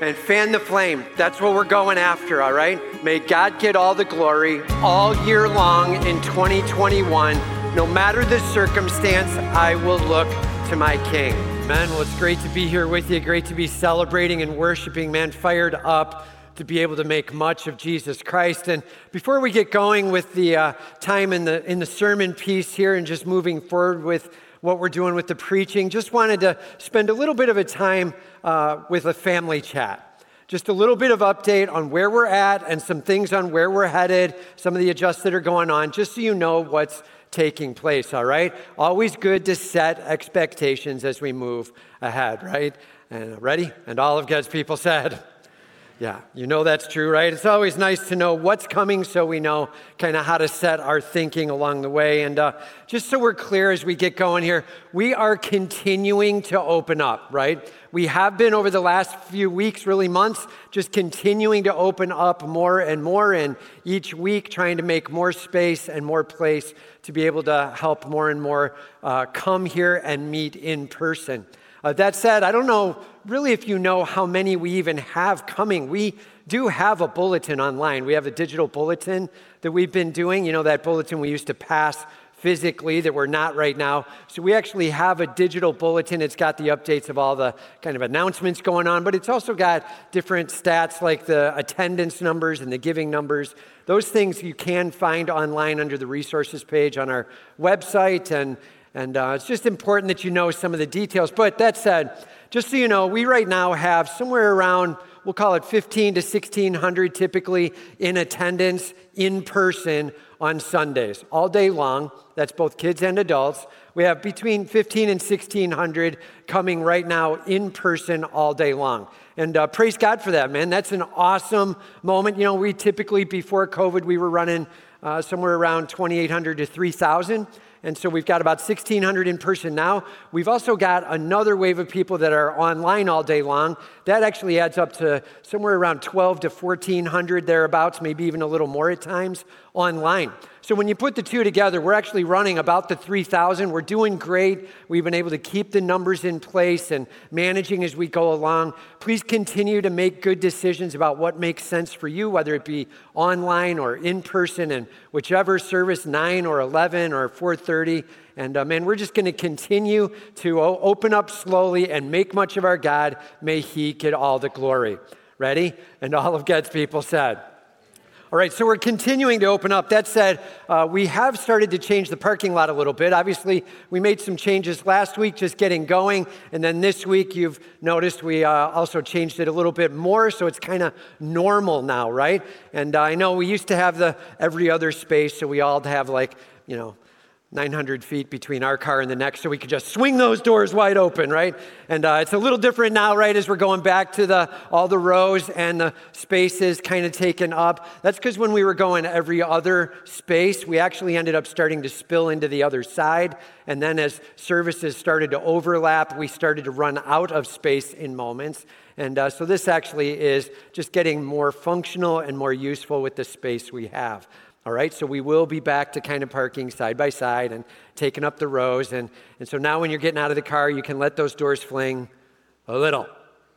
and fan the flame. That's what we're going after, all right? May God get all the glory all year long in 2021. No matter the circumstance, I will look to my King. Man, well, it's great to be here with you. Great to be celebrating and worshiping, man, fired up to be able to make much of Jesus Christ. And before we get going with the uh, time in the, in the sermon piece here and just moving forward with what we're doing with the preaching, just wanted to spend a little bit of a time uh, with a family chat. Just a little bit of update on where we're at and some things on where we're headed, some of the adjusts that are going on, just so you know what's taking place, all right? Always good to set expectations as we move ahead, right? And ready? And all of God's people said, yeah, you know that's true, right? It's always nice to know what's coming so we know kind of how to set our thinking along the way. And uh, just so we're clear as we get going here, we are continuing to open up, right? We have been over the last few weeks, really months, just continuing to open up more and more, and each week trying to make more space and more place to be able to help more and more uh, come here and meet in person. Uh, that said, I don't know really if you know how many we even have coming. We do have a bulletin online. We have a digital bulletin that we've been doing. You know, that bulletin we used to pass physically that we're not right now. So we actually have a digital bulletin. It's got the updates of all the kind of announcements going on, but it's also got different stats like the attendance numbers and the giving numbers. Those things you can find online under the resources page on our website. And and uh, it's just important that you know some of the details. But that said, just so you know, we right now have somewhere around, we'll call it 15 to 1600 typically in attendance in person on Sundays, all day long. That's both kids and adults. We have between 15 and 1600 coming right now in person all day long. And uh, praise God for that, man. That's an awesome moment. You know, we typically, before COVID, we were running uh, somewhere around 2,800 to 3,000. And so we've got about 1,600 in person now. We've also got another wave of people that are online all day long. That actually adds up to somewhere around 12 to 1,400 thereabouts, maybe even a little more at times online. So when you put the two together, we're actually running about the 3,000. We're doing great. We've been able to keep the numbers in place and managing as we go along. Please continue to make good decisions about what makes sense for you, whether it be online or in person, and whichever service, 9 or 11 or 4:30. And uh, man, we're just going to continue to open up slowly and make much of our God. May He get all the glory. Ready? And all of God's people said. All right, so we're continuing to open up. That said, uh, we have started to change the parking lot a little bit. Obviously, we made some changes last week, just getting going. And then this week, you've noticed we uh, also changed it a little bit more, so it's kind of normal now, right? And uh, I know we used to have the every other space, so we all have like, you know, 900 feet between our car and the next, so we could just swing those doors wide open, right? And uh, it's a little different now, right, as we're going back to the all the rows and the spaces kind of taken up. That's because when we were going every other space, we actually ended up starting to spill into the other side. And then as services started to overlap, we started to run out of space in moments. And uh, so this actually is just getting more functional and more useful with the space we have. All right, so we will be back to kind of parking side by side and taking up the rows. And, and so now when you're getting out of the car, you can let those doors fling a little,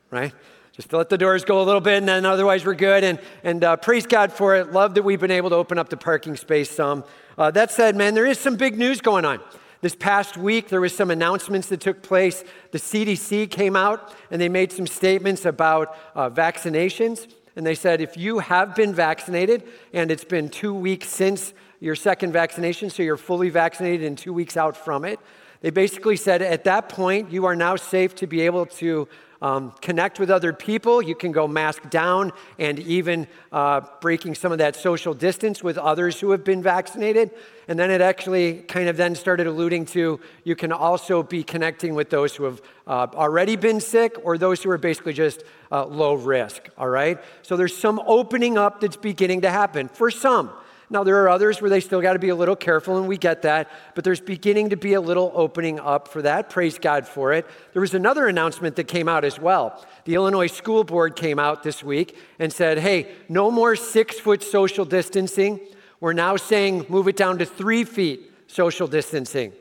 right? Just let the doors go a little bit, and then otherwise we're good. And, and uh, praise God for it. Love that we've been able to open up the parking space some. Uh, that said, man, there is some big news going on. This past week, there was some announcements that took place. The CDC came out and they made some statements about uh, vaccinations. And they said, if you have been vaccinated and it's been two weeks since your second vaccination, so you're fully vaccinated and two weeks out from it, they basically said at that point, you are now safe to be able to um, connect with other people. You can go mask down and even uh, breaking some of that social distance with others who have been vaccinated. And then it actually kind of then started alluding to you can also be connecting with those who have uh, already been sick or those who are basically just uh, low risk. All right? So there's some opening up that's beginning to happen for some. Now, there are others where they still got to be a little careful, and we get that, but there's beginning to be a little opening up for that. Praise God for it. There was another announcement that came out as well. The Illinois School Board came out this week and said, hey, no more six foot social distancing. We're now saying move it down to three feet social distancing.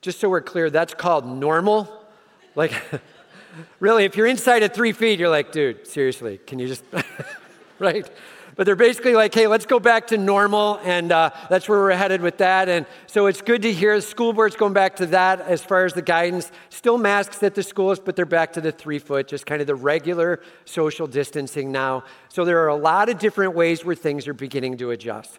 Just so we're clear, that's called normal. Like, really, if you're inside at three feet, you're like, dude, seriously, can you just, right? But they're basically like, hey, let's go back to normal, and uh, that's where we're headed with that. And so it's good to hear the school board's going back to that as far as the guidance. Still masks at the schools, but they're back to the three foot, just kind of the regular social distancing now. So there are a lot of different ways where things are beginning to adjust.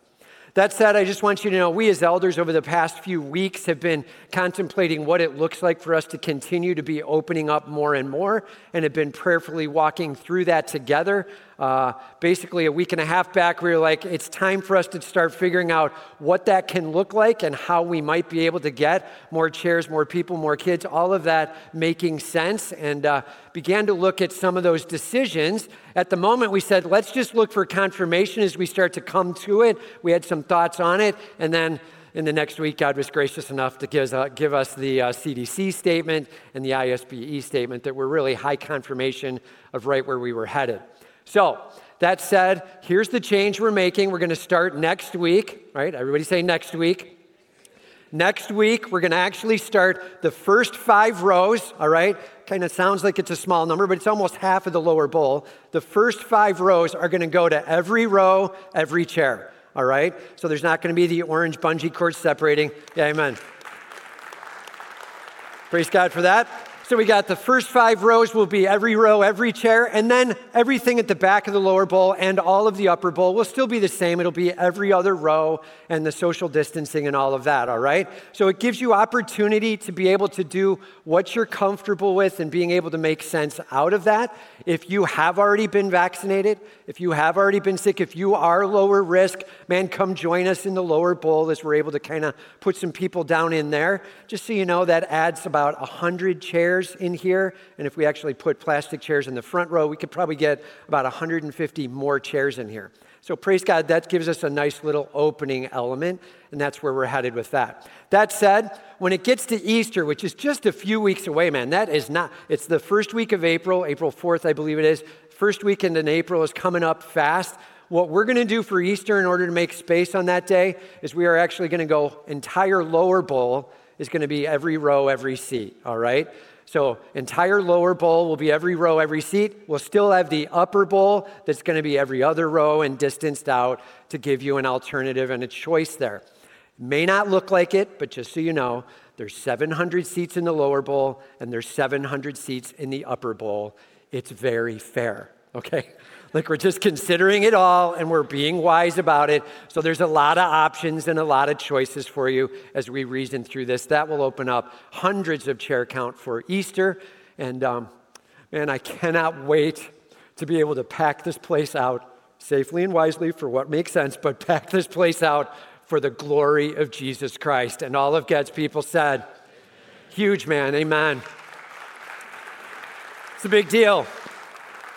That said, I just want you to know we as elders over the past few weeks have been contemplating what it looks like for us to continue to be opening up more and more and have been prayerfully walking through that together. Uh, basically, a week and a half back, we were like, it's time for us to start figuring out what that can look like and how we might be able to get more chairs, more people, more kids, all of that making sense, and uh, began to look at some of those decisions. At the moment, we said, let's just look for confirmation as we start to come to it. We had some thoughts on it, and then in the next week, God was gracious enough to give us, uh, give us the uh, CDC statement and the ISBE statement that were really high confirmation of right where we were headed. So, that said, here's the change we're making. We're going to start next week, right? Everybody say next week. Next week, we're going to actually start the first five rows, all right? Kind of sounds like it's a small number, but it's almost half of the lower bowl. The first five rows are going to go to every row, every chair, all right? So there's not going to be the orange bungee cord separating. Yeah, amen. Praise God for that. So we got the first five rows will be every row, every chair, and then everything at the back of the lower bowl and all of the upper bowl will still be the same. It'll be every other row and the social distancing and all of that, all right? So it gives you opportunity to be able to do what you're comfortable with and being able to make sense out of that. If you have already been vaccinated, if you have already been sick, if you are lower risk, man, come join us in the lower bowl as we're able to kind of put some people down in there. Just so you know, that adds about 100 chairs in here. And if we actually put plastic chairs in the front row, we could probably get about 150 more chairs in here. So praise God, that gives us a nice little opening element, and that's where we're headed with that. That said, when it gets to Easter, which is just a few weeks away, man, that is not, it's the first week of April, April 4th, I believe it is. First weekend in April is coming up fast. What we're going to do for Easter in order to make space on that day is we are actually going to go entire lower bowl is going to be every row, every seat, all right? So, entire lower bowl will be every row, every seat. We'll still have the upper bowl that's going to be every other row and distanced out to give you an alternative and a choice there. May not look like it, but just so you know, there's 700 seats in the lower bowl and there's 700 seats in the upper bowl. It's very fair, okay? Like we're just considering it all and we're being wise about it. So there's a lot of options and a lot of choices for you as we reason through this. That will open up hundreds of chair count for Easter. And um, man, I cannot wait to be able to pack this place out safely and wisely for what makes sense, but pack this place out for the glory of Jesus Christ. And all of God's people said, Huge, man. Amen. It's a big deal.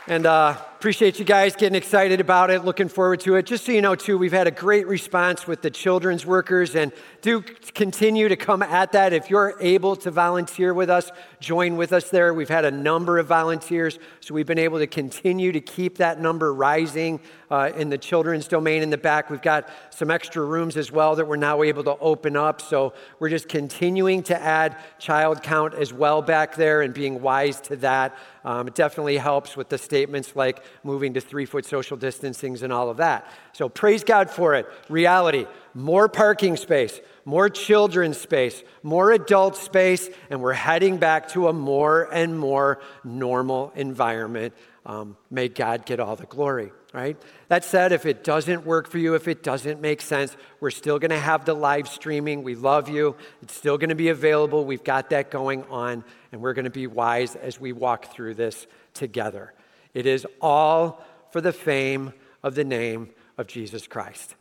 And uh, Appreciate you guys getting excited about it, looking forward to it. Just so you know, too, we've had a great response with the children's workers, and do continue to come at that. If you're able to volunteer with us, join with us there. We've had a number of volunteers, so we've been able to continue to keep that number rising uh, in the children's domain in the back. We've got some extra rooms as well that we're now able to open up, so we're just continuing to add child count as well back there and being wise to that. Um, it definitely helps with the statements like moving to three foot social distancings and all of that. So praise God for it. Reality more parking space, more children's space, more adult space, and we're heading back to a more and more normal environment. Um, may God get all the glory right? That said, if it doesn't work for you, if it doesn't make sense, we're still going to have the live streaming. We love you. It's still going to be available. We've got that going on, and we're going to be wise as we walk through this together. It is all for the fame of the name of Jesus Christ.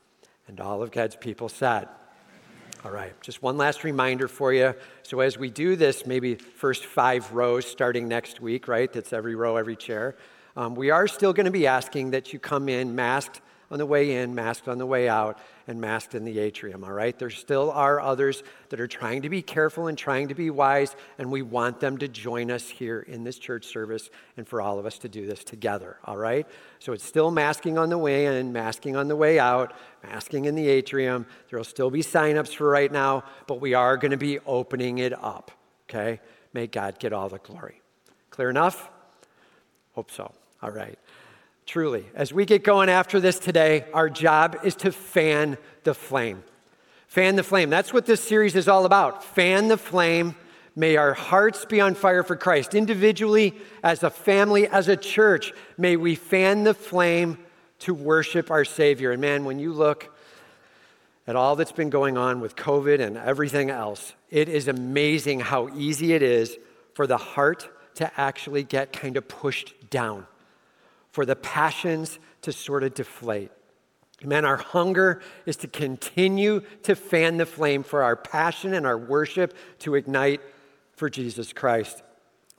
And all of God's people said, all right, just one last reminder for you. So, as we do this, maybe first five rows starting next week, right? That's every row, every chair. Um, we are still going to be asking that you come in masked on the way in, masked on the way out, and masked in the atrium, all right? There still are others that are trying to be careful and trying to be wise, and we want them to join us here in this church service and for all of us to do this together, all right? So it's still masking on the way in, masking on the way out, masking in the atrium. There will still be signups for right now, but we are going to be opening it up, okay? May God get all the glory. Clear enough? Hope so. All right. Truly, as we get going after this today, our job is to fan the flame. Fan the flame. That's what this series is all about. Fan the flame. May our hearts be on fire for Christ. Individually, as a family, as a church, may we fan the flame to worship our Savior. And man, when you look at all that's been going on with COVID and everything else, it is amazing how easy it is for the heart to actually get kind of pushed down, for the passions to sort of deflate. Man, our hunger is to continue to fan the flame for our passion and our worship to ignite for Jesus Christ.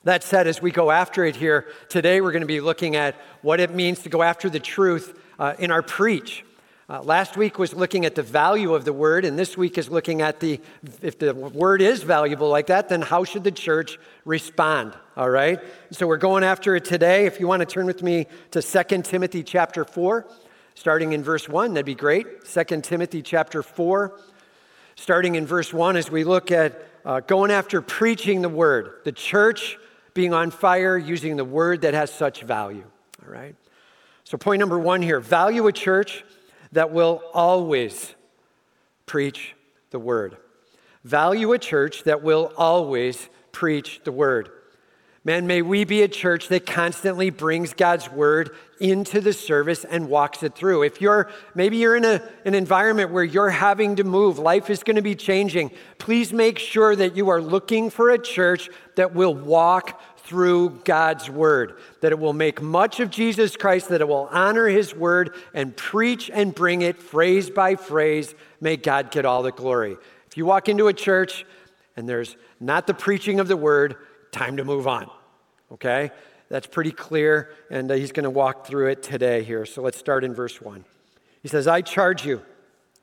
That said, as we go after it here, today we're going to be looking at what it means to go after the truth uh, in our preach. Uh, last week was looking at the value of the word, and this week is looking at the if the word is valuable like that, then how should the church respond? All right? So we're going after it today. If you want to turn with me to 2 Timothy chapter 4, starting in verse 1, that'd be great. 2 Timothy chapter 4, starting in verse 1, as we look at uh, going after preaching the word, the church being on fire using the word that has such value. All right? So, point number one here value a church that will always preach the word. Value a church that will always preach the word. Man, may we be a church that constantly brings God's word into the service and walks it through. If you're maybe you're in a, an environment where you're having to move, life is going to be changing, please make sure that you are looking for a church that will walk through God's word, that it will make much of Jesus Christ, that it will honor his word and preach and bring it phrase by phrase. May God get all the glory. If you walk into a church and there's not the preaching of the word, time to move on. Okay? That's pretty clear, and uh, he's going to walk through it today here. So let's start in verse 1. He says, I charge you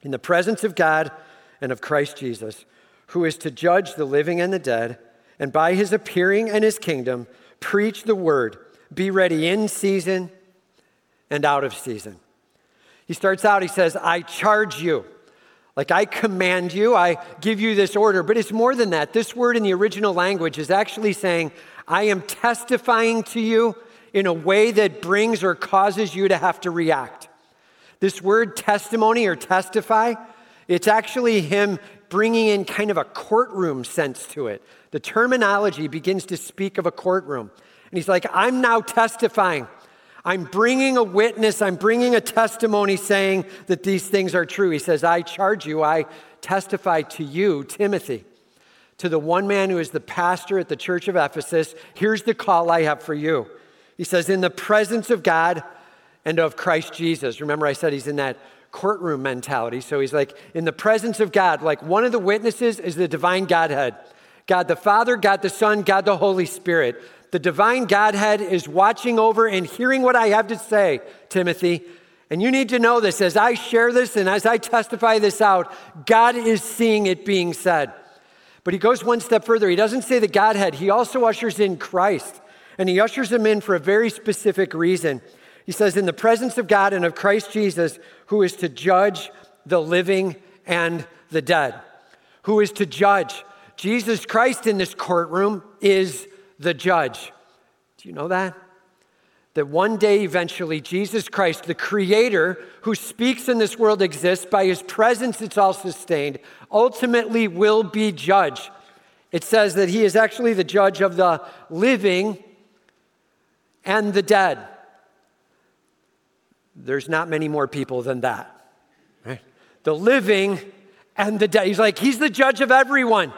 in the presence of God and of Christ Jesus, who is to judge the living and the dead and by his appearing and his kingdom, preach the word. Be ready in season and out of season. He starts out, he says, I charge you. Like I command you, I give you this order. But it's more than that. This word in the original language is actually saying, I am testifying to you in a way that brings or causes you to have to react. This word testimony or testify, it's actually him bringing in kind of a courtroom sense to it. The terminology begins to speak of a courtroom. And he's like, I'm now testifying. I'm bringing a witness, I'm bringing a testimony saying that these things are true. He says, I charge you, I testify to you, Timothy, to the one man who is the pastor at the church of Ephesus. Here's the call I have for you. He says, In the presence of God and of Christ Jesus. Remember, I said he's in that courtroom mentality. So he's like, in the presence of God, like one of the witnesses is the divine Godhead. God the Father, God the Son, God the Holy Spirit. The divine Godhead is watching over and hearing what I have to say, Timothy. And you need to know this as I share this and as I testify this out, God is seeing it being said. But he goes one step further. He doesn't say the Godhead, he also ushers in Christ. And he ushers him in for a very specific reason. He says, In the presence of God and of Christ Jesus, who is to judge the living and the dead. Who is to judge? Jesus Christ in this courtroom is the judge. Do you know that? That one day, eventually, Jesus Christ, the creator who speaks in this world, exists. By his presence, it's all sustained, ultimately will be judge. It says that he is actually the judge of the living and the dead. There's not many more people than that. Right? The living and the dead. He's like, he's the judge of everyone.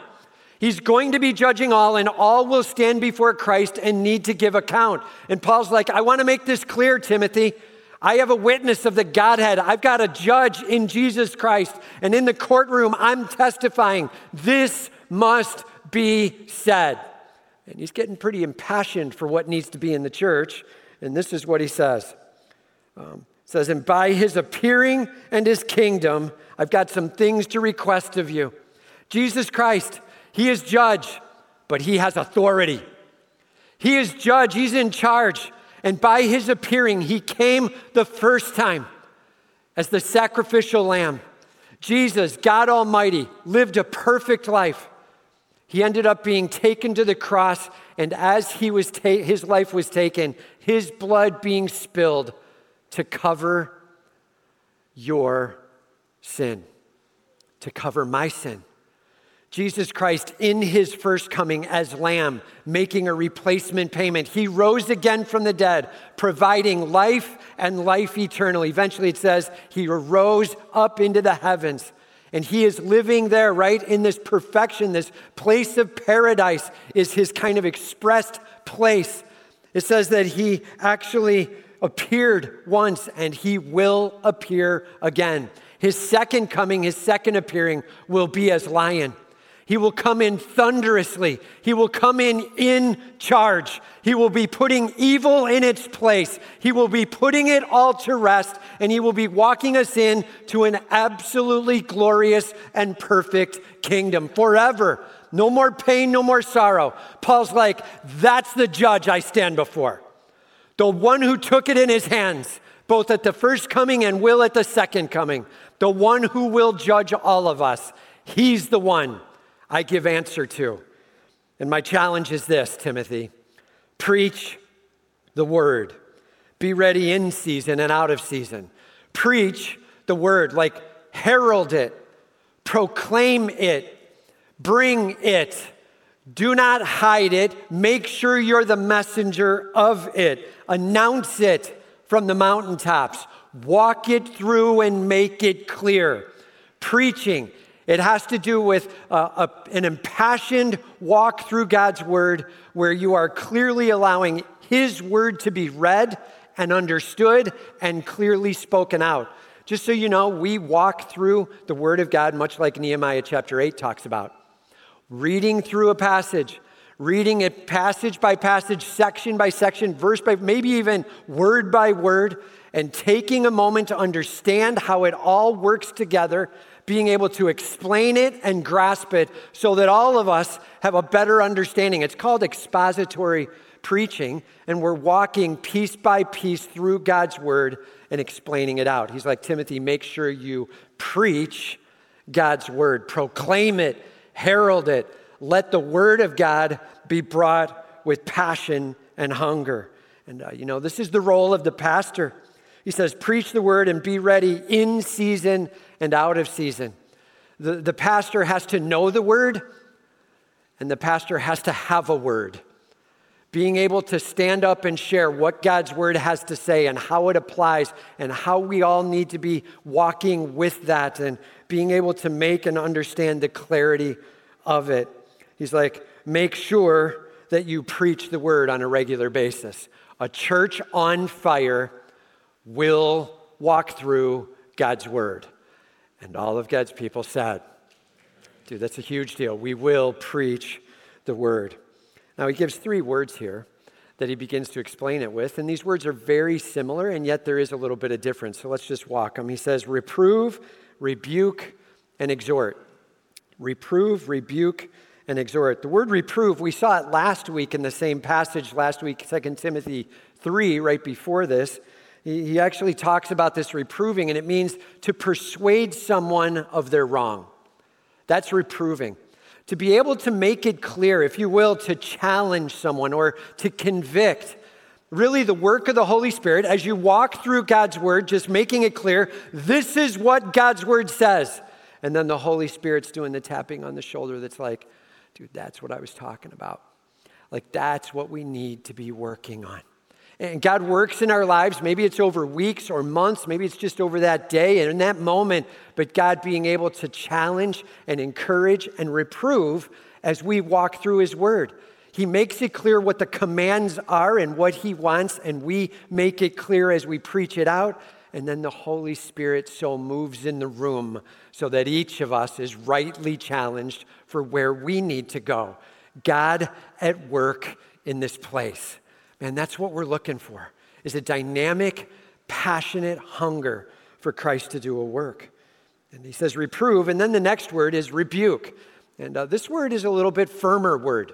He's going to be judging all, and all will stand before Christ and need to give account. And Paul's like, I want to make this clear, Timothy. I have a witness of the Godhead. I've got a judge in Jesus Christ. And in the courtroom, I'm testifying this must be said. And he's getting pretty impassioned for what needs to be in the church. And this is what he says. Um, says, And by his appearing and his kingdom, I've got some things to request of you. Jesus Christ, he is judge, but he has authority. He is judge, he's in charge. And by his appearing, he came the first time as the sacrificial lamb. Jesus, God Almighty, lived a perfect life. He ended up being taken to the cross, and as he was ta- his life was taken, his blood being spilled to cover your sin, to cover my sin. Jesus Christ, in his first coming as Lamb, making a replacement payment. He rose again from the dead, providing life and life eternal. Eventually, it says he rose up into the heavens. And he is living there, right? In this perfection, this place of paradise is his kind of expressed place. It says that he actually appeared once and he will appear again. His second coming, his second appearing, will be as lion. He will come in thunderously. He will come in in charge. He will be putting evil in its place. He will be putting it all to rest, and he will be walking us in to an absolutely glorious and perfect kingdom forever. No more pain, no more sorrow. Paul's like, that's the judge I stand before. The one who took it in his hands, both at the first coming and will at the second coming. The one who will judge all of us. He's the one I give answer to. And my challenge is this, Timothy preach the word. Be ready in season and out of season. Preach the word, like herald it, proclaim it, bring it. Do not hide it. Make sure you're the messenger of it. Announce it from the mountaintops. Walk it through and make it clear. Preaching it has to do with uh, a, an impassioned walk through God's word where you are clearly allowing His word to be read and understood and clearly spoken out. Just so you know, we walk through the word of God much like Nehemiah chapter 8 talks about. Reading through a passage, reading it passage by passage, section by section, verse by maybe even word by word, and taking a moment to understand how it all works together being able to explain it and grasp it so that all of us have a better understanding. It's called expository preaching, and we're walking piece by piece through God's word and explaining it out. He's like, Timothy, make sure you preach God's word, proclaim it, herald it. Let the word of God be brought with passion and hunger. And, uh, you know, this is the role of the pastor. He says, Preach the word and be ready in season and out of season. The, the pastor has to know the word, and the pastor has to have a word. Being able to stand up and share what God's word has to say and how it applies, and how we all need to be walking with that, and being able to make and understand the clarity of it. He's like, make sure that you preach the word on a regular basis. A church on fire will walk through God's word. And all of God's people said, Dude, that's a huge deal. We will preach the word. Now, he gives three words here that he begins to explain it with. And these words are very similar, and yet there is a little bit of difference. So let's just walk them. He says, reprove, rebuke, and exhort. Reprove, rebuke, and exhort. The word reprove, we saw it last week in the same passage last week, 2 Timothy 3, right before this. He actually talks about this reproving, and it means to persuade someone of their wrong. That's reproving. To be able to make it clear, if you will, to challenge someone or to convict. Really, the work of the Holy Spirit as you walk through God's Word, just making it clear this is what God's Word says. And then the Holy Spirit's doing the tapping on the shoulder that's like, dude, that's what I was talking about. Like, that's what we need to be working on. And God works in our lives. Maybe it's over weeks or months. Maybe it's just over that day and in that moment. But God being able to challenge and encourage and reprove as we walk through His Word. He makes it clear what the commands are and what He wants, and we make it clear as we preach it out. And then the Holy Spirit so moves in the room so that each of us is rightly challenged for where we need to go. God at work in this place. And that's what we're looking for is a dynamic, passionate hunger for Christ to do a work. And he says reprove, and then the next word is rebuke. And uh, this word is a little bit firmer word,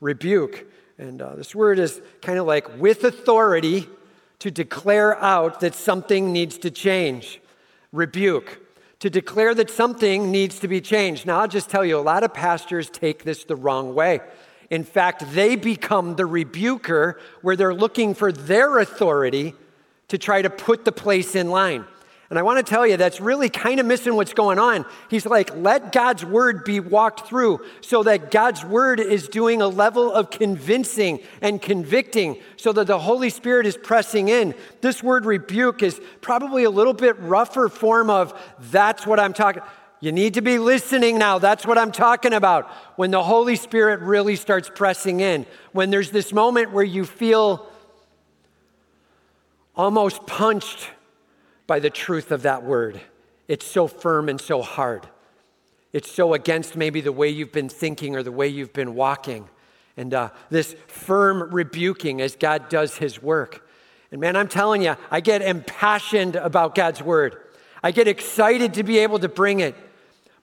rebuke. And uh, this word is kind of like with authority to declare out that something needs to change. Rebuke, to declare that something needs to be changed. Now, I'll just tell you, a lot of pastors take this the wrong way. In fact, they become the rebuker where they're looking for their authority to try to put the place in line. And I want to tell you, that's really kind of missing what's going on. He's like, let God's word be walked through so that God's word is doing a level of convincing and convicting so that the Holy Spirit is pressing in. This word rebuke is probably a little bit rougher form of that's what I'm talking you need to be listening now. That's what I'm talking about. When the Holy Spirit really starts pressing in, when there's this moment where you feel almost punched by the truth of that word. It's so firm and so hard. It's so against maybe the way you've been thinking or the way you've been walking. And uh, this firm rebuking as God does his work. And man, I'm telling you, I get impassioned about God's word. I get excited to be able to bring it.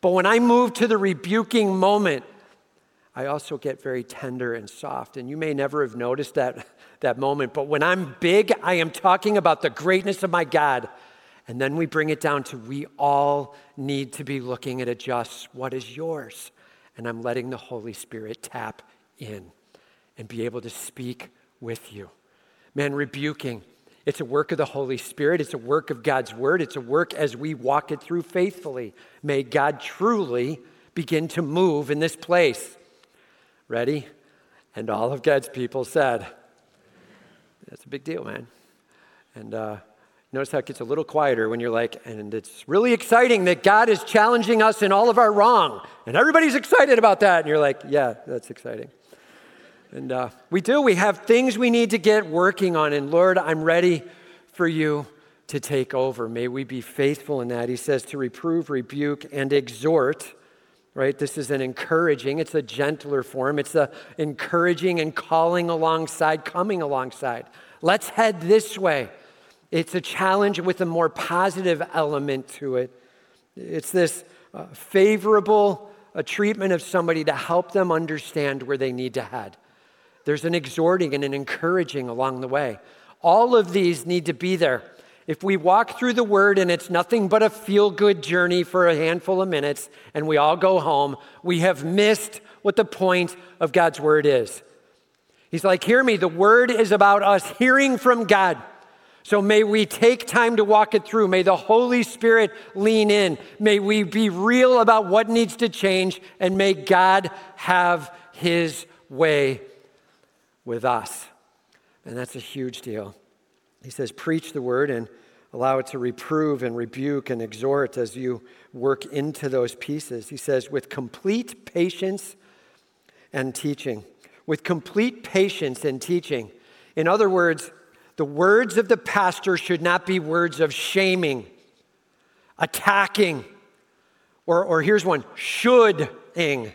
But when I move to the rebuking moment, I also get very tender and soft. And you may never have noticed that, that moment, but when I'm big, I am talking about the greatness of my God. And then we bring it down to we all need to be looking at adjust what is yours. And I'm letting the Holy Spirit tap in and be able to speak with you. Man, rebuking, it's a work of the Holy Spirit, it's a work of God's word, it's a work as we walk it through faithfully. May God truly begin to move in this place. Ready? And all of God's people said, That's a big deal, man. And uh, Notice how it gets a little quieter when you're like, and it's really exciting that God is challenging us in all of our wrong. And everybody's excited about that. And you're like, yeah, that's exciting. And uh, we do. We have things we need to get working on. And Lord, I'm ready for you to take over. May we be faithful in that. He says to reprove, rebuke, and exhort. Right? This is an encouraging, it's a gentler form. It's a encouraging and calling alongside, coming alongside. Let's head this way. It's a challenge with a more positive element to it. It's this uh, favorable uh, treatment of somebody to help them understand where they need to head. There's an exhorting and an encouraging along the way. All of these need to be there. If we walk through the word and it's nothing but a feel good journey for a handful of minutes and we all go home, we have missed what the point of God's word is. He's like, Hear me, the word is about us hearing from God. So may we take time to walk it through. May the Holy Spirit lean in. May we be real about what needs to change, and may God have his way with us. And that's a huge deal. He says, Preach the word and allow it to reprove and rebuke and exhort as you work into those pieces. He says, with complete patience and teaching. With complete patience and teaching. In other words, the words of the pastor should not be words of shaming, attacking, or, or here's one shoulding. Have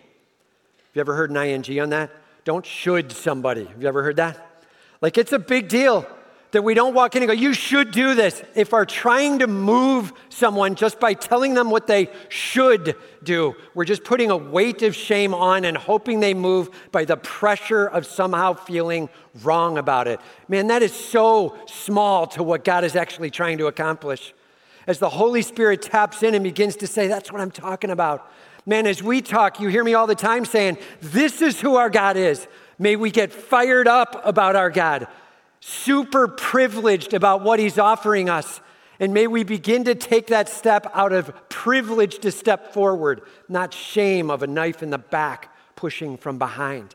you ever heard an ing on that? Don't should somebody. Have you ever heard that? Like it's a big deal that we don't walk in and go, you should do this. If we're trying to move someone just by telling them what they should do, we're just putting a weight of shame on and hoping they move by the pressure of somehow feeling wrong about it. Man, that is so small to what God is actually trying to accomplish. As the Holy Spirit taps in and begins to say, That's what I'm talking about. Man, as we talk, you hear me all the time saying, This is who our God is. May we get fired up about our God super privileged about what He's offering us. And may we begin to take that step out of privilege to step forward, not shame of a knife in the back pushing from behind.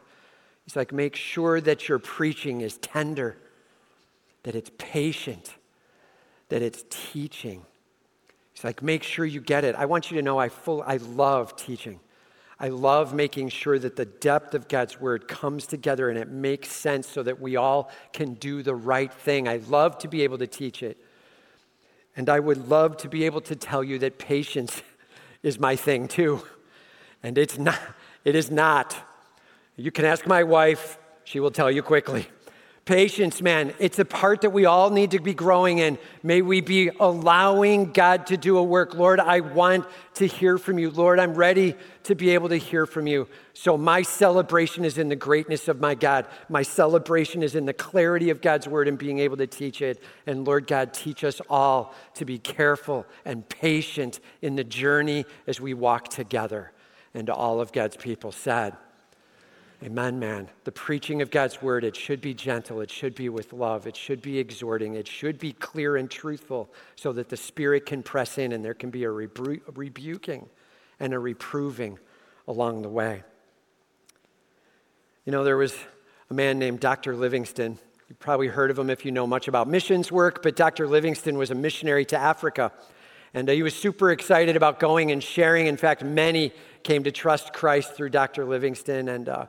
He's like, make sure that your preaching is tender, that it's patient, that it's teaching. He's like, make sure you get it. I want you to know I, full, I love teaching. I love making sure that the depth of God's word comes together and it makes sense so that we all can do the right thing. I love to be able to teach it. And I would love to be able to tell you that patience is my thing too. And it's not, it is not. You can ask my wife, she will tell you quickly. Patience, man, it's a part that we all need to be growing in. May we be allowing God to do a work. Lord, I want to hear from you. Lord, I'm ready to be able to hear from you. So, my celebration is in the greatness of my God. My celebration is in the clarity of God's word and being able to teach it. And Lord God, teach us all to be careful and patient in the journey as we walk together. And all of God's people said, Amen, man. The preaching of God's word, it should be gentle, it should be with love, it should be exhorting, it should be clear and truthful so that the Spirit can press in and there can be a, rebu- rebuking and a reproving along the way. You know, there was a man named Dr. Livingstone. You probably heard of him if you know much about missions work, but Dr. Livingstone was a missionary to Africa. And he was super excited about going and sharing. In fact, many came to trust Christ through Dr. Livingstone, And uh,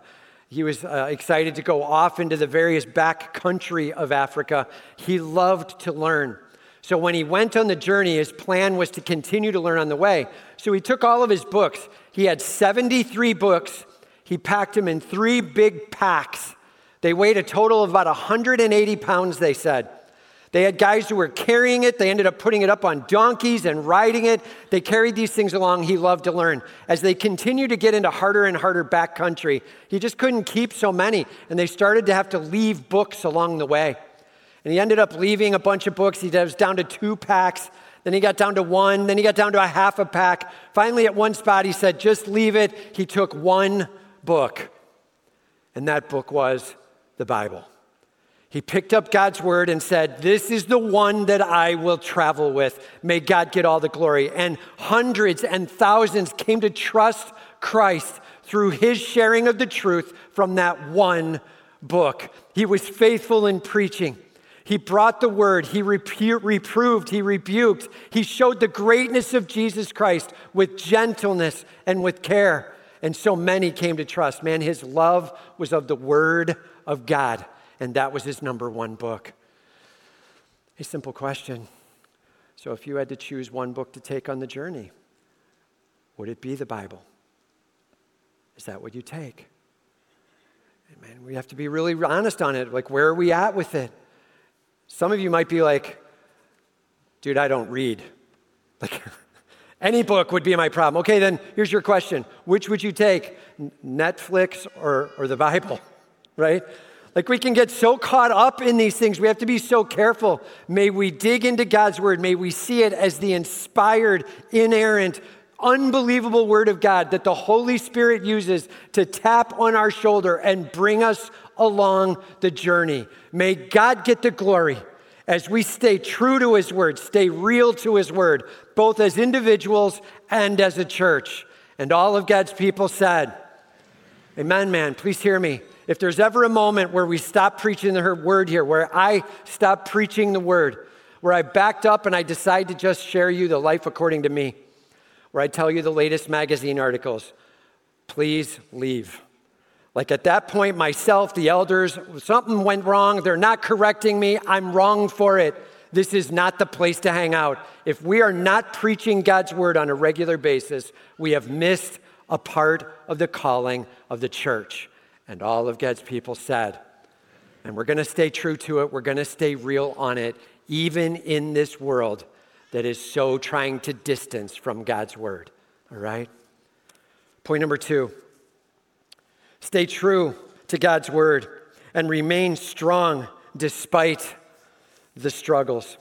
he was uh, excited to go off into the various back country of Africa. He loved to learn. So when he went on the journey, his plan was to continue to learn on the way. So he took all of his books. He had 73 books. He packed them in three big packs. They weighed a total of about 180 pounds, they said. They had guys who were carrying it. They ended up putting it up on donkeys and riding it. They carried these things along. He loved to learn. As they continued to get into harder and harder backcountry, he just couldn't keep so many. And they started to have to leave books along the way. And he ended up leaving a bunch of books. He was down to two packs. Then he got down to one. Then he got down to a half a pack. Finally, at one spot, he said, just leave it. He took one book. And that book was the Bible. He picked up God's word and said, This is the one that I will travel with. May God get all the glory. And hundreds and thousands came to trust Christ through his sharing of the truth from that one book. He was faithful in preaching. He brought the word, he reproved, he rebuked, he showed the greatness of Jesus Christ with gentleness and with care. And so many came to trust. Man, his love was of the word of God and that was his number one book. A simple question. So, if you had to choose one book to take on the journey, would it be the Bible? Is that what you take? Man, we have to be really honest on it. Like, where are we at with it? Some of you might be like, dude, I don't read. Like, any book would be my problem. Okay, then here's your question Which would you take, Netflix or, or the Bible? Right? Like we can get so caught up in these things. We have to be so careful. May we dig into God's word. May we see it as the inspired, inerrant, unbelievable word of God that the Holy Spirit uses to tap on our shoulder and bring us along the journey. May God get the glory as we stay true to his word, stay real to his word, both as individuals and as a church. And all of God's people said, Amen, man. Please hear me. If there's ever a moment where we stop preaching the word here, where I stop preaching the word, where I backed up and I decide to just share you the life according to me, where I tell you the latest magazine articles, please leave. Like at that point, myself, the elders, something went wrong. They're not correcting me. I'm wrong for it. This is not the place to hang out. If we are not preaching God's word on a regular basis, we have missed a part of the calling of the church. And all of God's people said, and we're going to stay true to it, we're going to stay real on it, even in this world that is so trying to distance from God's word. All right? Point number two stay true to God's word and remain strong despite the struggles.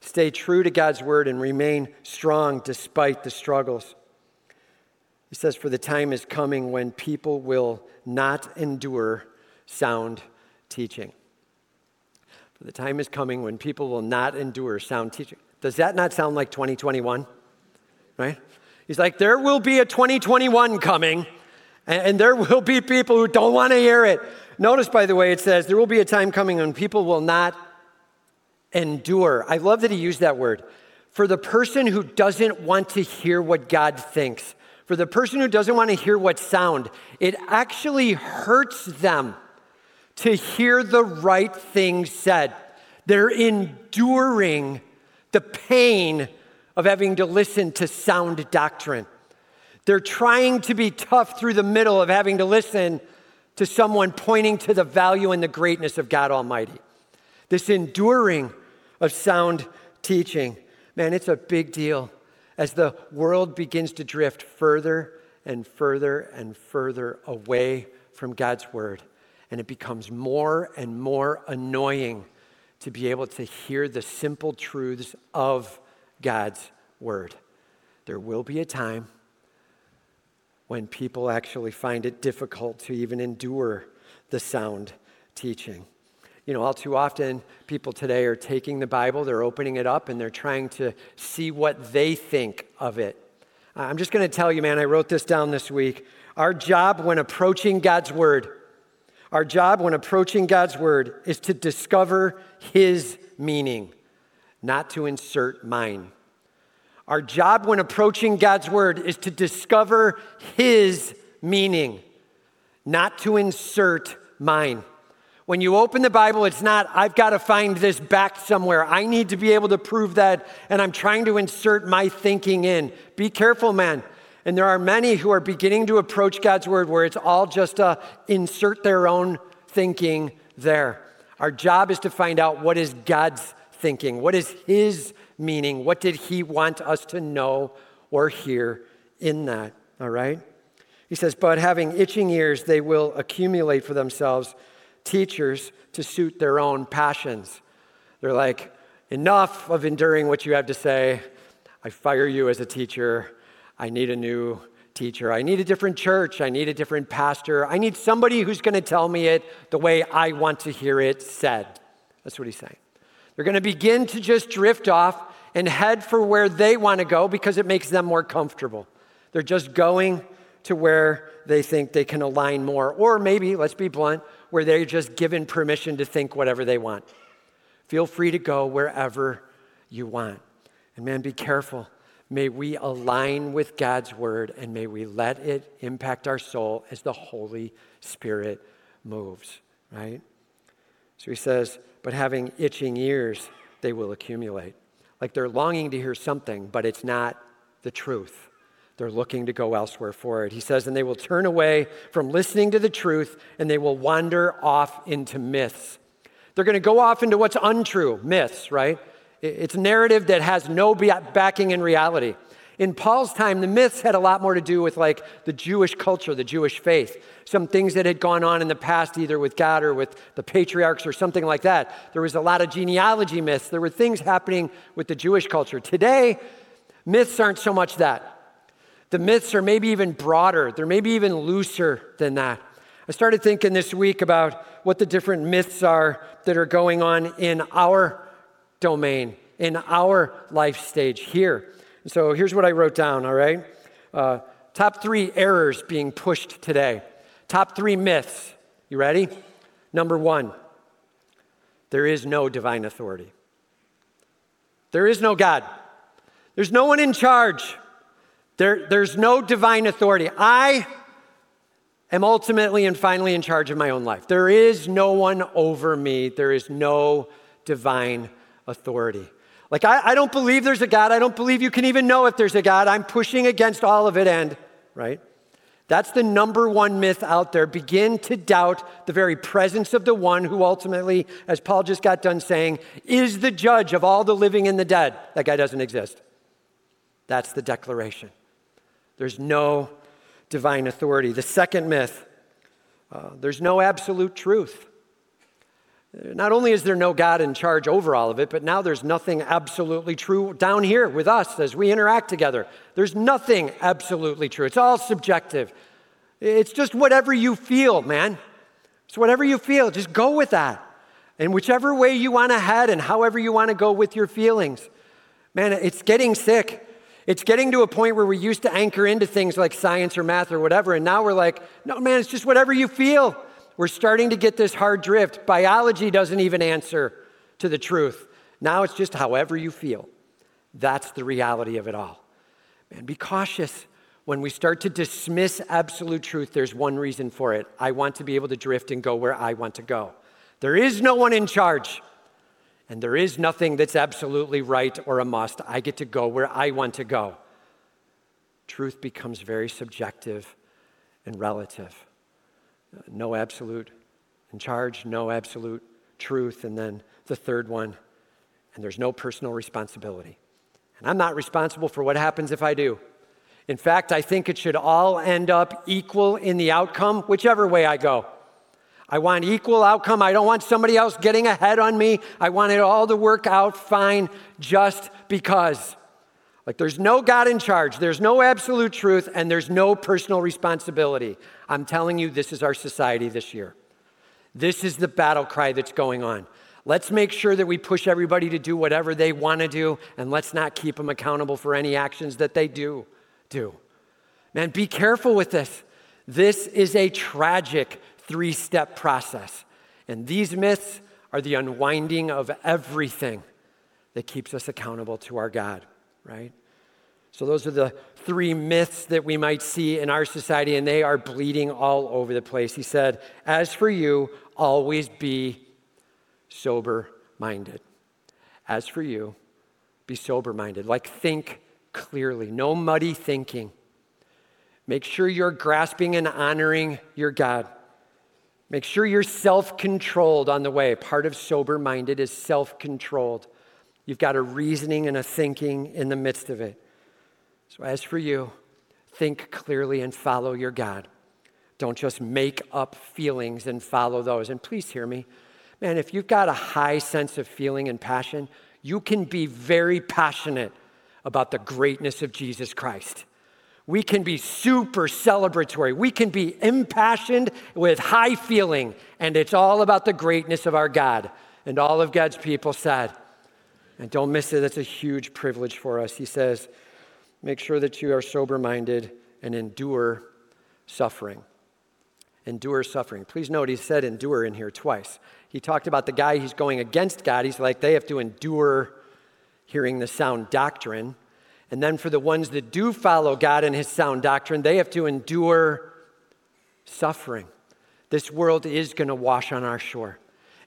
Stay true to God's word and remain strong despite the struggles. He says, For the time is coming when people will not endure sound teaching. For the time is coming when people will not endure sound teaching. Does that not sound like 2021? Right? He's like, There will be a 2021 coming, and, there will be people who don't want to hear it. Notice, by the way, it says, There will be a time coming when people will not endure. I love that he used that word. For the person who doesn't want to hear what God thinks, for the person who doesn't want to hear what sound, it actually hurts them to hear the right things said. They're enduring the pain of having to listen to sound doctrine. They're trying to be tough through the middle of having to listen to someone pointing to the value and the greatness of God Almighty. This enduring of sound teaching. Man, it's a big deal as the world begins to drift further and further and further away from God's word. And it becomes more and more annoying to be able to hear the simple truths of God's word. There will be a time when people actually find it difficult to even endure the sound teaching. You know, all too often, people today are taking the Bible, they're opening it up, and they're trying to see what they think of it. I'm just going to tell you, man, I wrote this down this week. Our job when approaching God's Word, our job when approaching God's Word is to discover His meaning, not to insert mine. Our job when approaching God's word is to discover His meaning, not to insert mine. When you open the Bible, it's not, I've got to find this back somewhere. I need to be able to prove that, and I'm trying to insert my thinking in. Be careful, man. And there are many who are beginning to approach God's word where it's all just a insert their own thinking there. Our job is to find out what is God's thinking, what is His meaning? What did he want us to know or hear in that? All right? He says, But having itching ears, they will accumulate for themselves teachers to suit their own passions. They're like, Enough of enduring what you have to say. I fire you as a teacher. I need a new teacher. I need a different church. I need a different pastor. I need somebody who's going to tell me it the way I want to hear it said. That's what he's saying. They're going to begin to just drift off and head for where they want to go because it makes them more comfortable. They're just going to where they think they can align more. Or maybe, let's be blunt, where they're just given permission to think whatever they want. Feel free to go wherever you want. And man, be careful. May we align with God's word and may we let it impact our soul as the Holy Spirit moves, right? So he says, but having itching ears, they will accumulate. Like they're longing to hear something, but it's not the truth. They're looking to go elsewhere for it. He says, and they will turn away from listening to the truth and they will wander off into myths. They're going to go off into what's untrue, myths, right? It's a narrative that has no backing in reality. In Paul's time, the myths had a lot more to do with like the Jewish culture, the Jewish faith, some things that had gone on in the past, either with God or with the patriarchs or something like that. There was a lot of genealogy myths. There were things happening with the Jewish culture. Today, myths aren't so much that. The myths are maybe even broader, they're maybe even looser than that. I started thinking this week about what the different myths are that are going on in our domain, in our life stage here. So here's what I wrote down, all right? Uh, top three errors being pushed today. Top three myths. You ready? Number one, there is no divine authority. There is no God. There's no one in charge. There, there's no divine authority. I am ultimately and finally in charge of my own life. There is no one over me. There is no divine authority. Like, I, I don't believe there's a God. I don't believe you can even know if there's a God. I'm pushing against all of it, and, right? That's the number one myth out there. Begin to doubt the very presence of the one who ultimately, as Paul just got done saying, is the judge of all the living and the dead. That guy doesn't exist. That's the declaration. There's no divine authority. The second myth uh, there's no absolute truth. Not only is there no God in charge over all of it, but now there's nothing absolutely true down here with us as we interact together. There's nothing absolutely true. It's all subjective. It's just whatever you feel, man. It's whatever you feel. Just go with that. And whichever way you want to head and however you want to go with your feelings. Man, it's getting sick. It's getting to a point where we used to anchor into things like science or math or whatever, and now we're like, no, man, it's just whatever you feel. We're starting to get this hard drift. Biology doesn't even answer to the truth. Now it's just however you feel. That's the reality of it all. Man, be cautious. When we start to dismiss absolute truth, there's one reason for it. I want to be able to drift and go where I want to go. There is no one in charge, and there is nothing that's absolutely right or a must. I get to go where I want to go. Truth becomes very subjective and relative. no absolute in charge, no absolute truth. And then the third one, and there's no personal responsibility. And I'm not responsible for what happens if I do. In fact, I think it should all end up equal in the outcome, whichever way I go. I want equal outcome. I don't want somebody else getting ahead on me. I want it all to work out fine just because. Like there's no God in charge, there's no absolute truth, and there's no personal responsibility. I'm telling you, this is our society this year. This is the battle cry that's going on. Let's make sure that we push everybody to do whatever they want to do, and let's not keep them accountable for any actions that they do do. Man, be careful with this. This is a tragic three step process. And these myths are the unwinding of everything that keeps us accountable to our God, right? So, those are the three myths that we might see in our society, and they are bleeding all over the place. He said, As for you, always be sober minded. As for you, be sober minded. Like, think clearly, no muddy thinking. Make sure you're grasping and honoring your God. Make sure you're self controlled on the way. Part of sober minded is self controlled. You've got a reasoning and a thinking in the midst of it. So, as for you, think clearly and follow your God. Don't just make up feelings and follow those. And please hear me. Man, if you've got a high sense of feeling and passion, you can be very passionate about the greatness of Jesus Christ. We can be super celebratory. We can be impassioned with high feeling, and it's all about the greatness of our God. And all of God's people said, and don't miss it, that's a huge privilege for us. He says, make sure that you are sober minded and endure suffering. Endure suffering. Please note he said endure in here twice. He talked about the guy he's going against God. He's like, they have to endure hearing the sound doctrine. And then for the ones that do follow God and his sound doctrine, they have to endure suffering. This world is going to wash on our shore.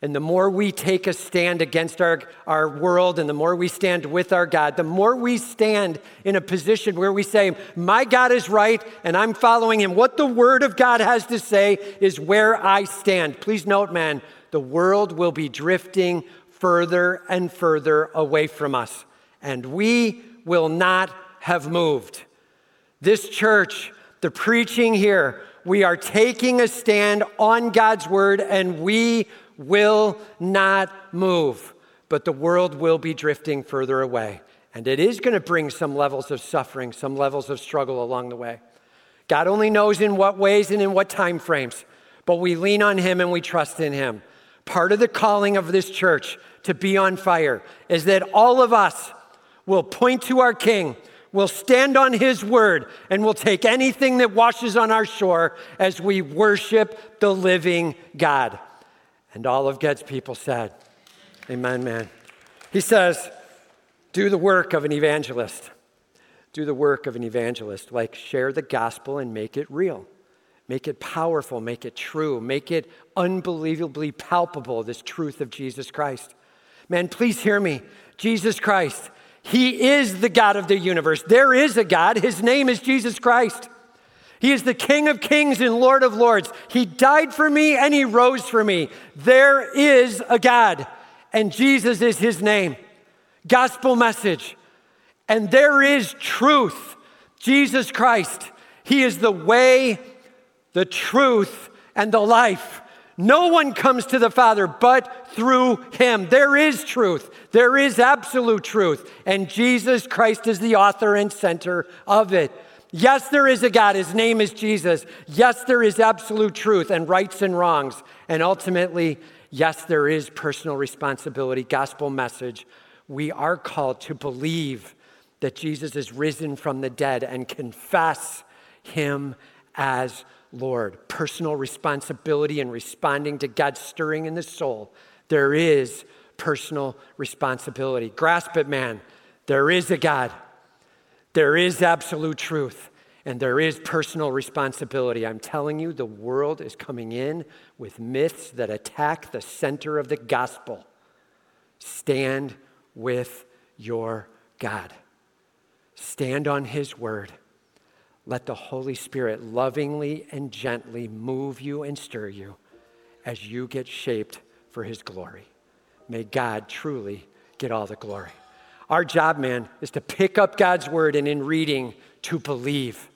And the more we take a stand against our, our world and the more we stand with our God, the more we stand in a position where we say, My God is right and I'm following him. What the Word of God has to say is where I stand. Please note, man, the world will be drifting further and further away from us. And we will not have moved. This church, the preaching here, we are taking a stand on God's word and we will not move. But the world will be drifting further away. And it is going to bring some levels of suffering, some levels of struggle along the way. God only knows in what ways and in what time frames, but we lean on Him and we trust in Him. Part of the calling of this church to be on fire is that all of us will point to our King, We'll stand on His word, and we'll take anything that washes on our shore as we worship the living God. And all of God's people said, Amen, man. He says, Do the work of an evangelist. Do the work of an evangelist, like share the gospel and make it real. Make it powerful, make it true, make it unbelievably palpable, this truth of Jesus Christ. Man, please hear me. Jesus Christ, He is the God of the universe. There is a God. His name is Jesus Christ. He is the King of kings and Lord of lords. He died for me and He rose for me. There is a God, and Jesus is His name. Gospel message. And there is truth. Jesus Christ. He is the way, the truth, and the life. No one comes to the Father but through him. There is truth. There is absolute truth. And Jesus Christ is the author and center of it. Yes, there is a God. His name is Jesus. Yes, there is absolute truth and rights and wrongs. And ultimately, yes, there is personal responsibility, gospel message. We are called to believe that Jesus is risen from the dead and confess him as Lord. Personal responsibility in responding to God's stirring in the soul. There is personal responsibility. Grasp it, man. There is a God. There is absolute truth. And there is personal responsibility. I'm telling you, the world is coming in with myths that attack the center of the gospel. Stand with your God. Stand on His word. Let the Holy Spirit lovingly and gently move you and stir you as you get shaped for His glory. May God truly get all the glory. Our job, man, is to pick up God's word and in reading to believe,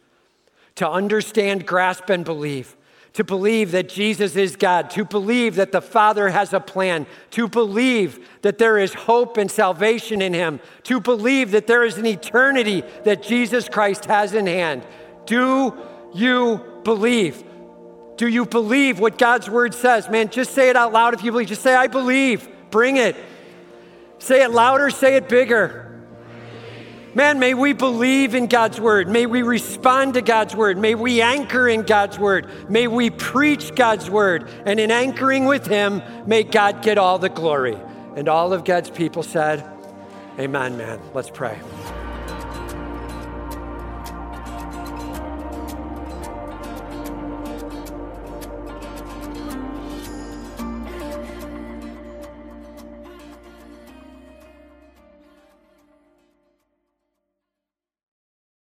to understand, grasp, and believe to believe that Jesus is God, to believe that the Father has a plan, to believe that there is hope and salvation in Him, to believe that there is an eternity that Jesus Christ has in hand. Do you believe? Do you believe what God's word says? Man, just say it out loud if you believe. Just say, I believe. Bring it. Say it louder, say it bigger. Man, may we believe in God's word. May we respond to God's word. May we anchor in God's word. May we preach God's word. And in anchoring with Him, may God get all the glory. And all of God's people said, Amen, man. Let's pray.